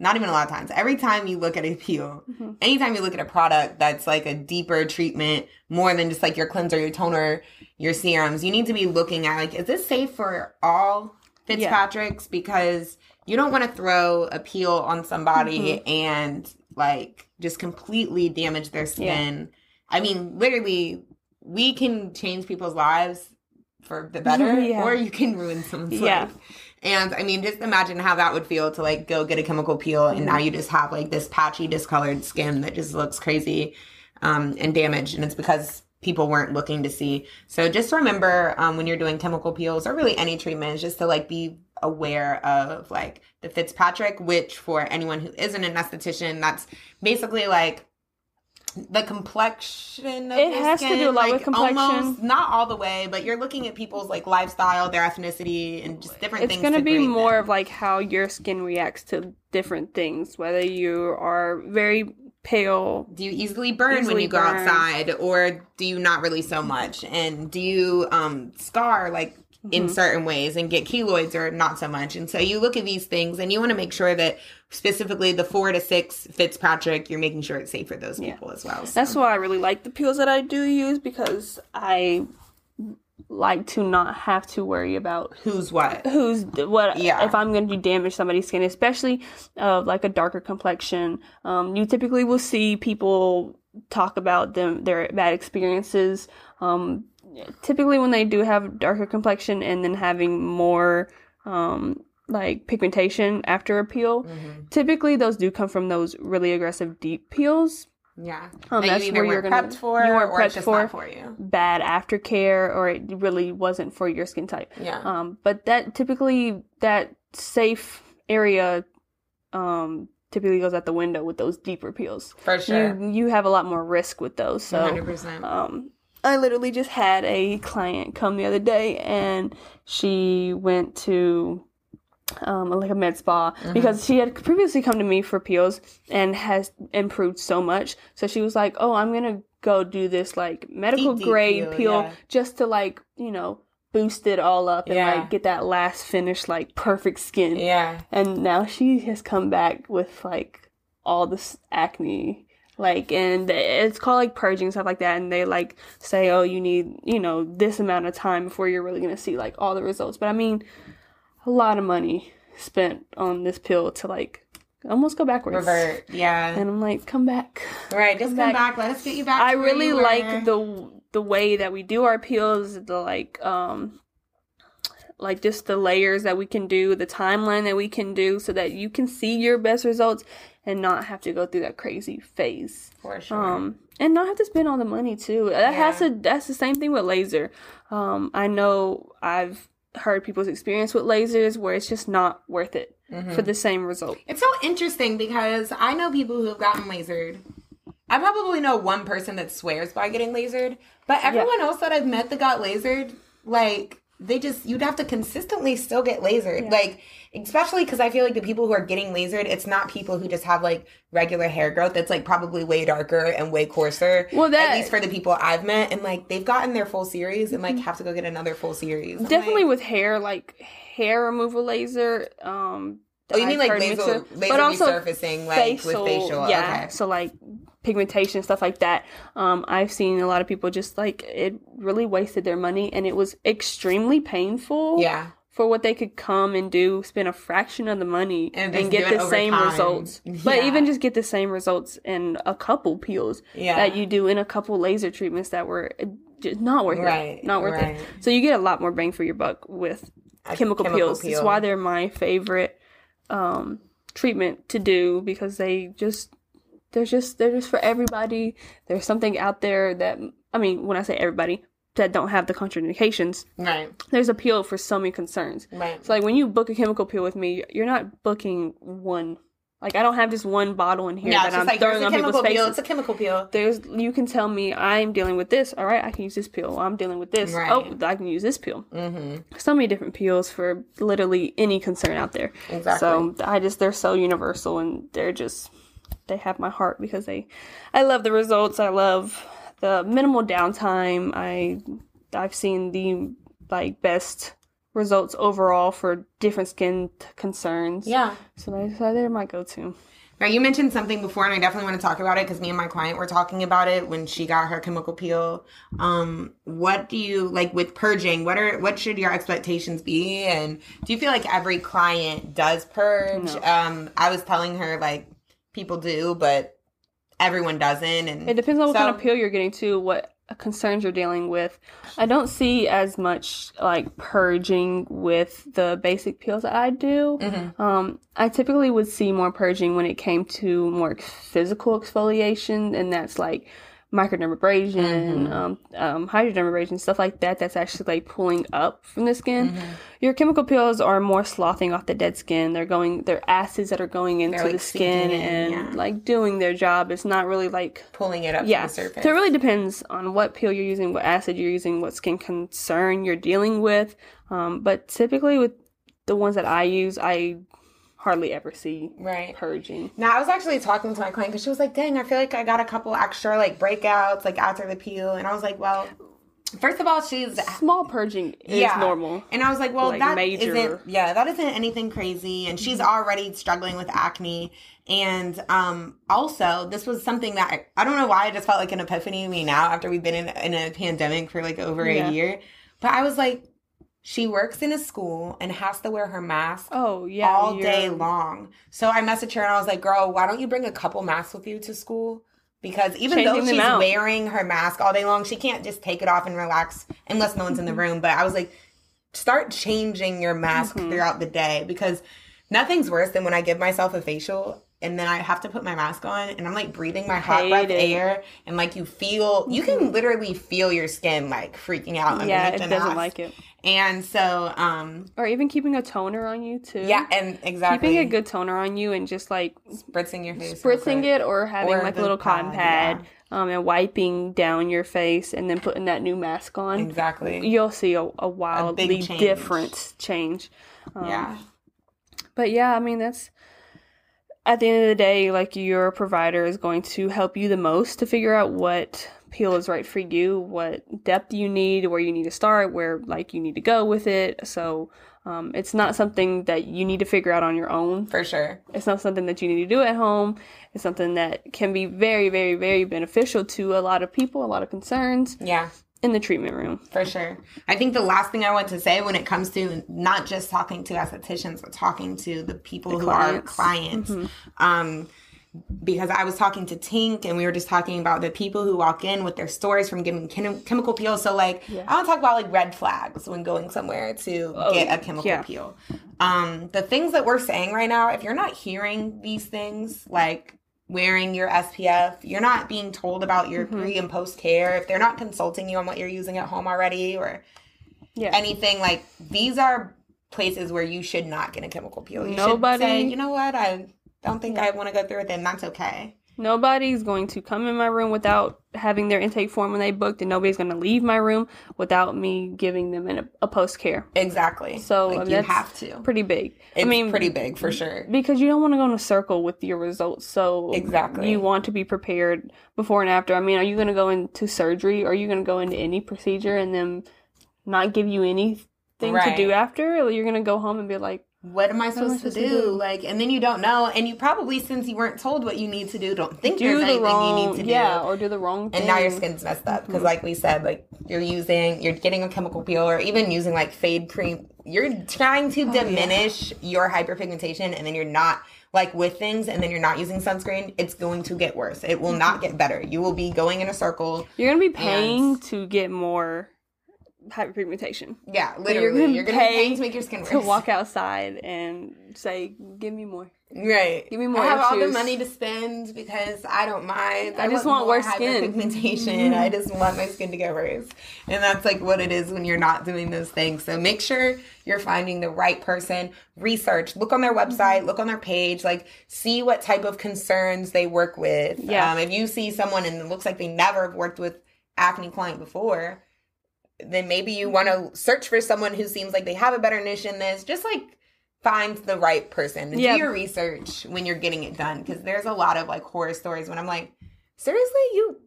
not even a lot of times, every time you look at a peel, Mhm. anytime you look at a product that's like a deeper treatment, more than just like your cleanser, your toner, your serums, you need to be looking at like, is this safe for all Fitzpatricks? Because you don't want to throw a peel on somebody and like just completely damage their skin. I mean, literally, we can change people's lives for the better, Yeah. or you can ruin someone's Yeah. life. And I mean, just imagine how that would feel to like go get a chemical peel and now you just have like this patchy, discolored skin that just looks crazy um, and damaged. And it's because people weren't looking to see. So just remember um, when you're doing chemical peels or really any treatments, just to like be aware of like the Fitzpatrick, which for anyone who isn't an esthetician, that's basically like the complexion of It your has to do a lot with complexion. almost- not all the way but you're looking at people's like lifestyle their ethnicity and just different things. it's things going to to be more them. of like how your skin reacts to different things whether you are very pale do you easily burn when Easily you go outside or do you not really so much and do you um scar like in Mhm. certain ways and get keloids or not so much and so you look at these things and you want to make sure that specifically the four to six fitzpatrick you're making sure it's safe for those Yeah. people as well so. that's why i really like the peels that i do use because i like to not have to worry about who's what who's what yeah. if i'm going to damage somebody's skin especially of uh, like a darker complexion um, you typically will see people talk about them their bad experiences um, typically when they do have darker complexion and then having more um, like pigmentation after a peel mm-hmm. typically those do come from those really aggressive deep peels yeah, um, that that's where you're gonna for, you weren't prepped for, for you. bad aftercare, or it really wasn't for your skin type. Yeah. Um, but that typically that safe area, um, typically goes out the window with those deeper peels. For sure. You, you have a lot more risk with those. So, 100%. Um, I literally just had a client come the other day, and she went to um, like a med spa mm-hmm. because she had previously come to me for peels and has improved so much. So she was like, "Oh, I'm gonna go do this like medical deep, grade peel, peel yeah. just to like you know boost it all up and yeah. like get that last finish like perfect skin." Yeah. And now she has come back with like all this acne like and it's called like purging stuff like that and they like say oh you need you know this amount of time before you're really gonna see like all the results but i mean a lot of money spent on this pill to like almost go backwards. Revert, yeah. And I'm like, come back. Right, just come, come back. back. Let us get you back. I really like the the way that we do our peels, the like um like just the layers that we can do, the timeline that we can do so that you can see your best results and not have to go through that crazy phase. For sure. Um and not have to spend all the money too. That yeah. has to that's the same thing with laser. Um I know I've heard people's experience with lasers where it's just not worth it mm-hmm. for the same result. It's so interesting because I know people who have gotten lasered. I probably know one person that swears by getting lasered, but everyone yeah. else that I've met that got lasered, like they just you'd have to consistently still get lasered. Yeah. Like especially because I feel like the people who are getting lasered, it's not people who just have like regular hair growth. It's like probably way darker and way coarser. Well, that, at least for the people I've met, and like they've gotten their full series and like mm-hmm. have to go get another full series. Definitely like, with hair, like hair removal laser. Um, oh, you mean like laser, laser but also resurfacing, like facial, with facial? Yeah, okay. so like pigmentation stuff like that um, i've seen a lot of people just like it really wasted their money and it was extremely painful yeah for what they could come and do, spend a fraction of the money and, and get the same time. results. Yeah. But even just get the same results in a couple peels yeah. that you do in a couple laser treatments that were just not worth right. it. Not worth right. it. So you get a lot more bang for your buck with chemical, chemical peels. Peel. It's why they're my favorite um, treatment to do because they just they're just they're just for everybody. There's something out there that I mean, when I say everybody, that don't have the contraindications. Right. There's appeal for so many concerns. Right. So like when you book a chemical peel with me, you're not booking one. Like I don't have just one bottle in here yeah, that I'm like, throwing on people's faces. Peel. It's a chemical peel. There's you can tell me I'm dealing with this. All right, I can use this peel. I'm dealing with this. Right. Oh, I can use this peel. Mm-hmm. So many different peels for literally any concern out there. Exactly. So I just they're so universal and they're just they have my heart because they I love the results. I love the minimal downtime. I I've seen the like best results overall for different skin t- concerns. Yeah. So they're my go-to. Now you mentioned something before, and I definitely want to talk about it because me and my client were talking about it when she got her chemical peel. Um, what do you like with purging? What are what should your expectations be? And do you feel like every client does purge? No. Um, I was telling her like people do, but everyone doesn't. And it depends on what so, kind of peel you're getting to. What concerns you're dealing with. I don't see as much like purging with the basic peels that I do. Mm-hmm. Um, I typically would see more purging when it came to more physical exfoliation, and that's like microdermabrasion, mm-hmm. um, um, hydrodermabrasion, stuff like that. That's actually like pulling up from the skin. Mm-hmm. Your chemical peels are more sloughing off the dead skin. They're going, they're acids that are going into like the skin and yeah. like doing their job. It's not really like pulling it up yeah. to the surface. So it really depends on what peel you're using, what acid you're using, what skin concern you're dealing with. Um, but typically with the ones that I use, I hardly ever see right purging. Now I was actually talking to my client because she was like, "Dang, I feel like I got a couple extra like breakouts like after the peel," and I was like, "Well." First of all, she's small purging is yeah. normal, and I was like, "Well, like that major... not yeah, that isn't anything crazy." And she's mm-hmm. already struggling with acne, and um, also this was something that I, I, don't know why I just felt like an epiphany to me now after we've been in, in a pandemic for like over yeah. a year But I was like, she works in a school and has to wear her mask Oh yeah, all you're- day long. So I messaged her and I was like, girl, why don't you bring a couple masks with you to school? Because even though Changing them she's out. wearing her mask all day long, she can't just take it off and relax unless no one's in the Mm-hmm. room. But I was like, start changing your mask Mhm. throughout the day because nothing's worse than when I give myself a facial and then I have to put my mask on and I'm like breathing my hot Hate breath it. Mm-hmm. air and like you feel you can literally feel your skin like freaking out Yeah, it doesn't mask. like it. And so um Or even keeping a toner on you too. yeah, and exactly Keeping a good toner on you and just like spritzing your face. spritzing it or having Or like a little cotton pad, pad, um, and wiping down your face and then putting that new mask on. Exactly. You'll see a, a wildly change. different change. Um, yeah. But yeah, I mean that's at the end of the day, like your provider is going to help you the most to figure out what peel is right for you, what depth you need, where you need to start, where like you need to go with it. So um, it's not something that you need to figure out on your own. For sure. It's not something that you need to do at home. It's something that can be very, very, very beneficial to a lot of people, a lot of concerns Yeah. in the treatment room. For sure. I think the last thing I want to say when it comes to not just talking to estheticians, but talking to the people The who clients. are clients. Mhm. Um, because I was talking to Tink and we were just talking about the people who walk in with their stories from getting chem- chemical peels. So, like, Yeah. I want to talk about like red flags when going somewhere to Oh, get a chemical yeah. peel. Um, the things that we're saying right now, if you're not hearing these things, like wearing your SPF, you're not being told about your Mhm. pre and post care, if they're not consulting you on what you're using at home already or Yeah. anything, like these are places where you should not get a chemical peel. You Nobody- should say, you know what, I don't think I want to go through with it, and that's okay. Nobody's going to come in my room without having their intake form when they booked, and nobody's going to leave my room without me giving them an, a post care. Exactly. So, like, I mean, you have to. Pretty big. It's I mean, pretty big for sure. because you don't want to go in a circle with your results. So Exactly. you want to be prepared before and after. I mean, are you going to go into surgery? Are you going to go into any procedure and then not give you anything to do after? Or you're going to go home and be like, What am I am I supposed, to, supposed to do? do? Like, and then you don't know, and you probably, since you weren't told what you need to do, don't think do there's the anything wrong, you need to do. yeah, or do the wrong thing. and now your skin's messed up because like we said like you're using you're getting a chemical peel or even using like fade cream you're trying to Oh, yeah. diminish your hyperpigmentation and then you're not like with things and then you're not using sunscreen it's going to get worse it will Mm-hmm. not get better you will be going in a circle You're going to be paying to get more hyperpigmentation. yeah you're literally. gonna you're gonna pay to make your skin worse. To walk outside and say, give me more. right. Give me more i have all the money to spend because i don't mind. I just want more worse skin. hyperpigmentation. I just want my skin to get worse. And that's like what it is when you're not doing those things. So make sure you're finding the right person. Research. Look on their Mm-hmm. website look on their page. Like see what type of concerns they work with. Yeah. um, if you see someone and it looks like they never have worked with acne client before then maybe you want to search for someone who seems like they have a better niche in this. Just like find the right person. Yeah. do your research when you're getting it done because there's a lot of like horror stories when i'm like seriously? You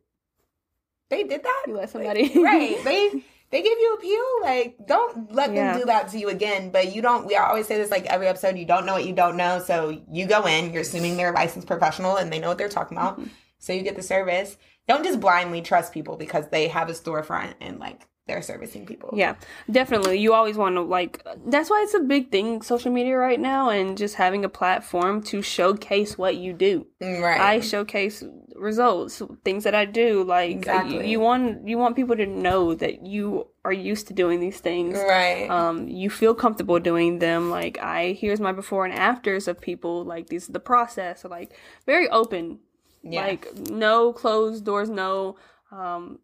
they did that? You let somebody. right. They they give you a peel like don't let Yeah. them do that to you again. But you don't we always say this like every episode you don't know what you don't know. So you go in you're assuming they're a licensed professional and they know what they're talking about. Mm-hmm. so you get the service. Don't just blindly trust people because they have a storefront and like they're servicing people Yeah, definitely. You always want to like. That's why it's a big thing, social media right now, and just having a platform to showcase what you do. Right I showcase results, things that I do. Like Exactly. you want you want people to know that you are used to doing these things. right Um, you feel comfortable doing them. Like I here's my before and afters of people. Like this is the process. Like very open. yeah Like no closed doors. No. Um,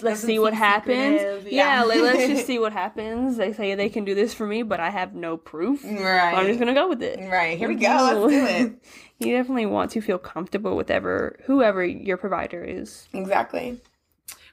let's see what happens. Yeah, yeah. like, let's just see what happens. They say they can do this for me, but I have no proof. right I'm just gonna go with it. right here we go let's do it you definitely want to feel comfortable with ever whoever your provider is. Exactly.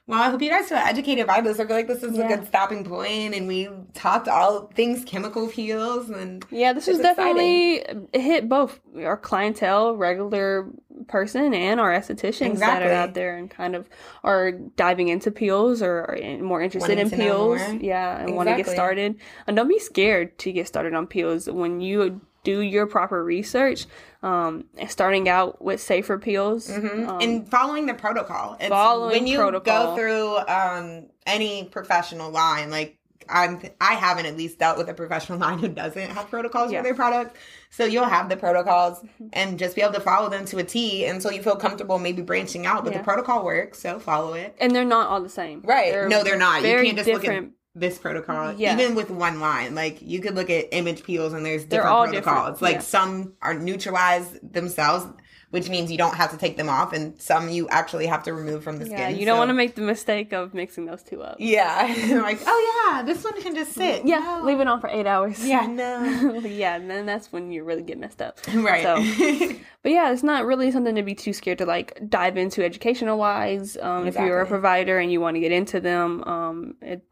Well, I hope you guys feel educated by this. I feel like this is Yeah. a good stopping point, and we talked all things chemical peels and Yeah, this was definitely hit both our clientele, regular person, and our estheticians that are out there and kind of are diving into peels or are more interested Wanting in peels. Yeah, and want to get started. And don't be scared to get started on peels when you do your proper research. Um, starting out with safer peels Mhm. um, and following the protocol. It's following when you protocol. go through um, any professional line, like I'm, I haven't at least dealt with a professional line who doesn't have protocols Yeah. Mm-hmm. for their products. So you'll have the protocols and just be able to follow them to a T until you feel comfortable maybe branching out. But Yeah. the protocol works, so follow it. and they're not all the same. Right. no, they're not. You can't just look at this protocol. Yeah. Even with one line. Like you could look at image peels and there's They're different protocols. different, Like yeah. some are neutralized themselves, which means you don't have to take them off, and some you actually have to remove from the Yeah, skin. you don't So- want to make the mistake of mixing those two up. Yeah. like, oh yeah, this one can just sit. Yeah, No. leave it on for eight hours. Yeah, no. yeah, and then that's when you really get messed up. right. So- But yeah, it's not really something to be too scared to like dive into educational wise. Um, If you're a provider and you want to get into them, um, it,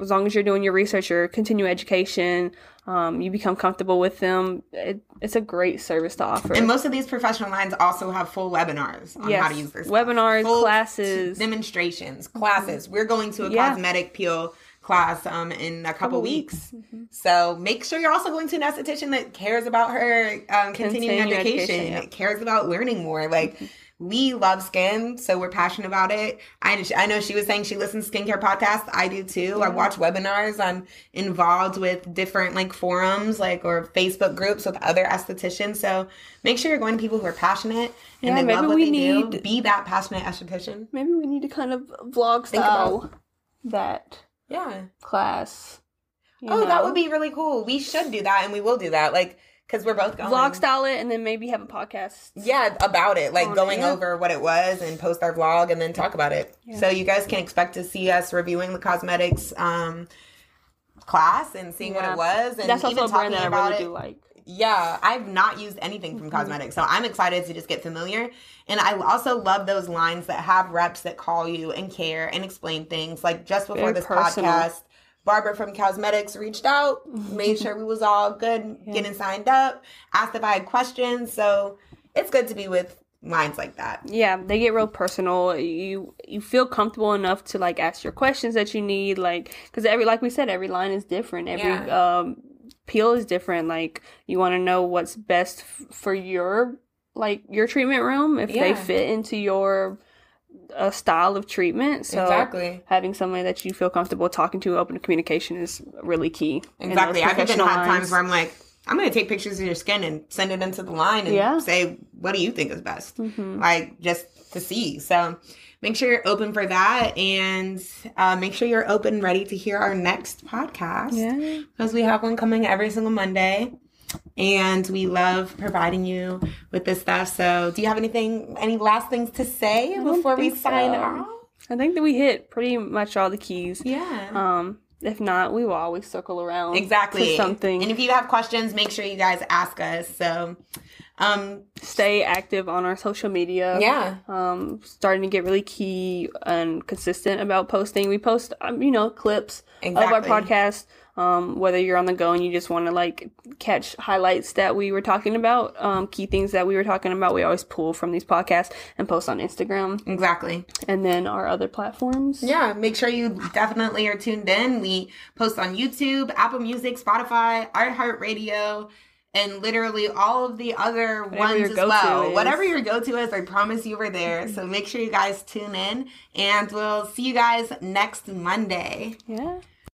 as long as you're doing your research, your continue education, um, you become comfortable with them. It, it's a great service to offer. and most of these professional lines also have full webinars on how to use this. webinars, Full classes. demonstrations, classes. We're going to a Yeah. cosmetic peel class um in a couple, weeks. Mm-hmm. So make sure you're also going to an esthetician that cares about her um, continuing Continuing education, education, yeah. cares about learning more. Like we love skin, so we're passionate about it. I I know she was saying she listens to skincare podcasts. I do too. I watch webinars. I'm involved with different like forums, like or Facebook groups with other estheticians. So make sure you're going to people who are passionate and Yeah, they maybe love what we they do. Be that passionate esthetician. Maybe we need to kind of vlog Think style that Yeah. class. Oh, that would be really cool. We should do that, and we will do that. Like, because we're both going. vlog style it, and then maybe have a podcast. Yeah, about it. Like On going it. over what it was and post our vlog and then talk about it. Yeah. So you guys can expect to see us reviewing the Cosmedix um class and seeing Yeah. what it was and That's even also a brand talking about really it. do like. Yeah, I've not used anything from Mm-hmm. Cosmedix, so I'm excited to just get familiar. And I also love those lines that have reps that call you and care and explain things. Like just before Very this personal. podcast, Barbara from Cosmedix reached out, made sure we was all good, Yeah. getting signed up, asked if I had questions. So it's good to be with lines like that. Yeah, they get real personal. You you feel comfortable enough to like ask your questions that you need, like because every like we said, every line is different. Every um peel is different. Like you want to know what's best f- for your like your treatment room if they fit into your uh, style of treatment. So Exactly. having somebody that you feel comfortable talking to, open to communication is really key. Exactly. I've even professional had times where I'm like, I'm going to take pictures of your skin and send it into the line and Yeah. say, what do you think is best? Mhm. Like, just to see. So make sure you're open for that and uh, make sure you're open, ready to hear our next podcast. Yeah. Because we have one coming every single Monday. And we love providing you with this stuff. So, do you have anything, any last things to say before we sign so. off? I think that we hit pretty much all the keys. Yeah. Um, if not, we will always circle around Exactly. to something. And if you have questions, make sure you guys ask us. So, um, Stay active on our social media. yeah, Um, starting to get really key and consistent about posting. We post, um, you know, clips Exactly. of our podcast. Um, whether you're on the go and you just want to like catch highlights that we were talking about, um, key things that we were talking about, we always pull from these podcasts and post on Instagram exactly. and then our other platforms. Yeah, make sure you definitely are tuned in. We post on YouTube, Apple Music, Spotify, iHeartRadio, and literally all of the other ones your as go-to well. is. Whatever your go to is, I promise you we're there. So make sure you guys tune in, and we'll see you guys next Monday. Yeah.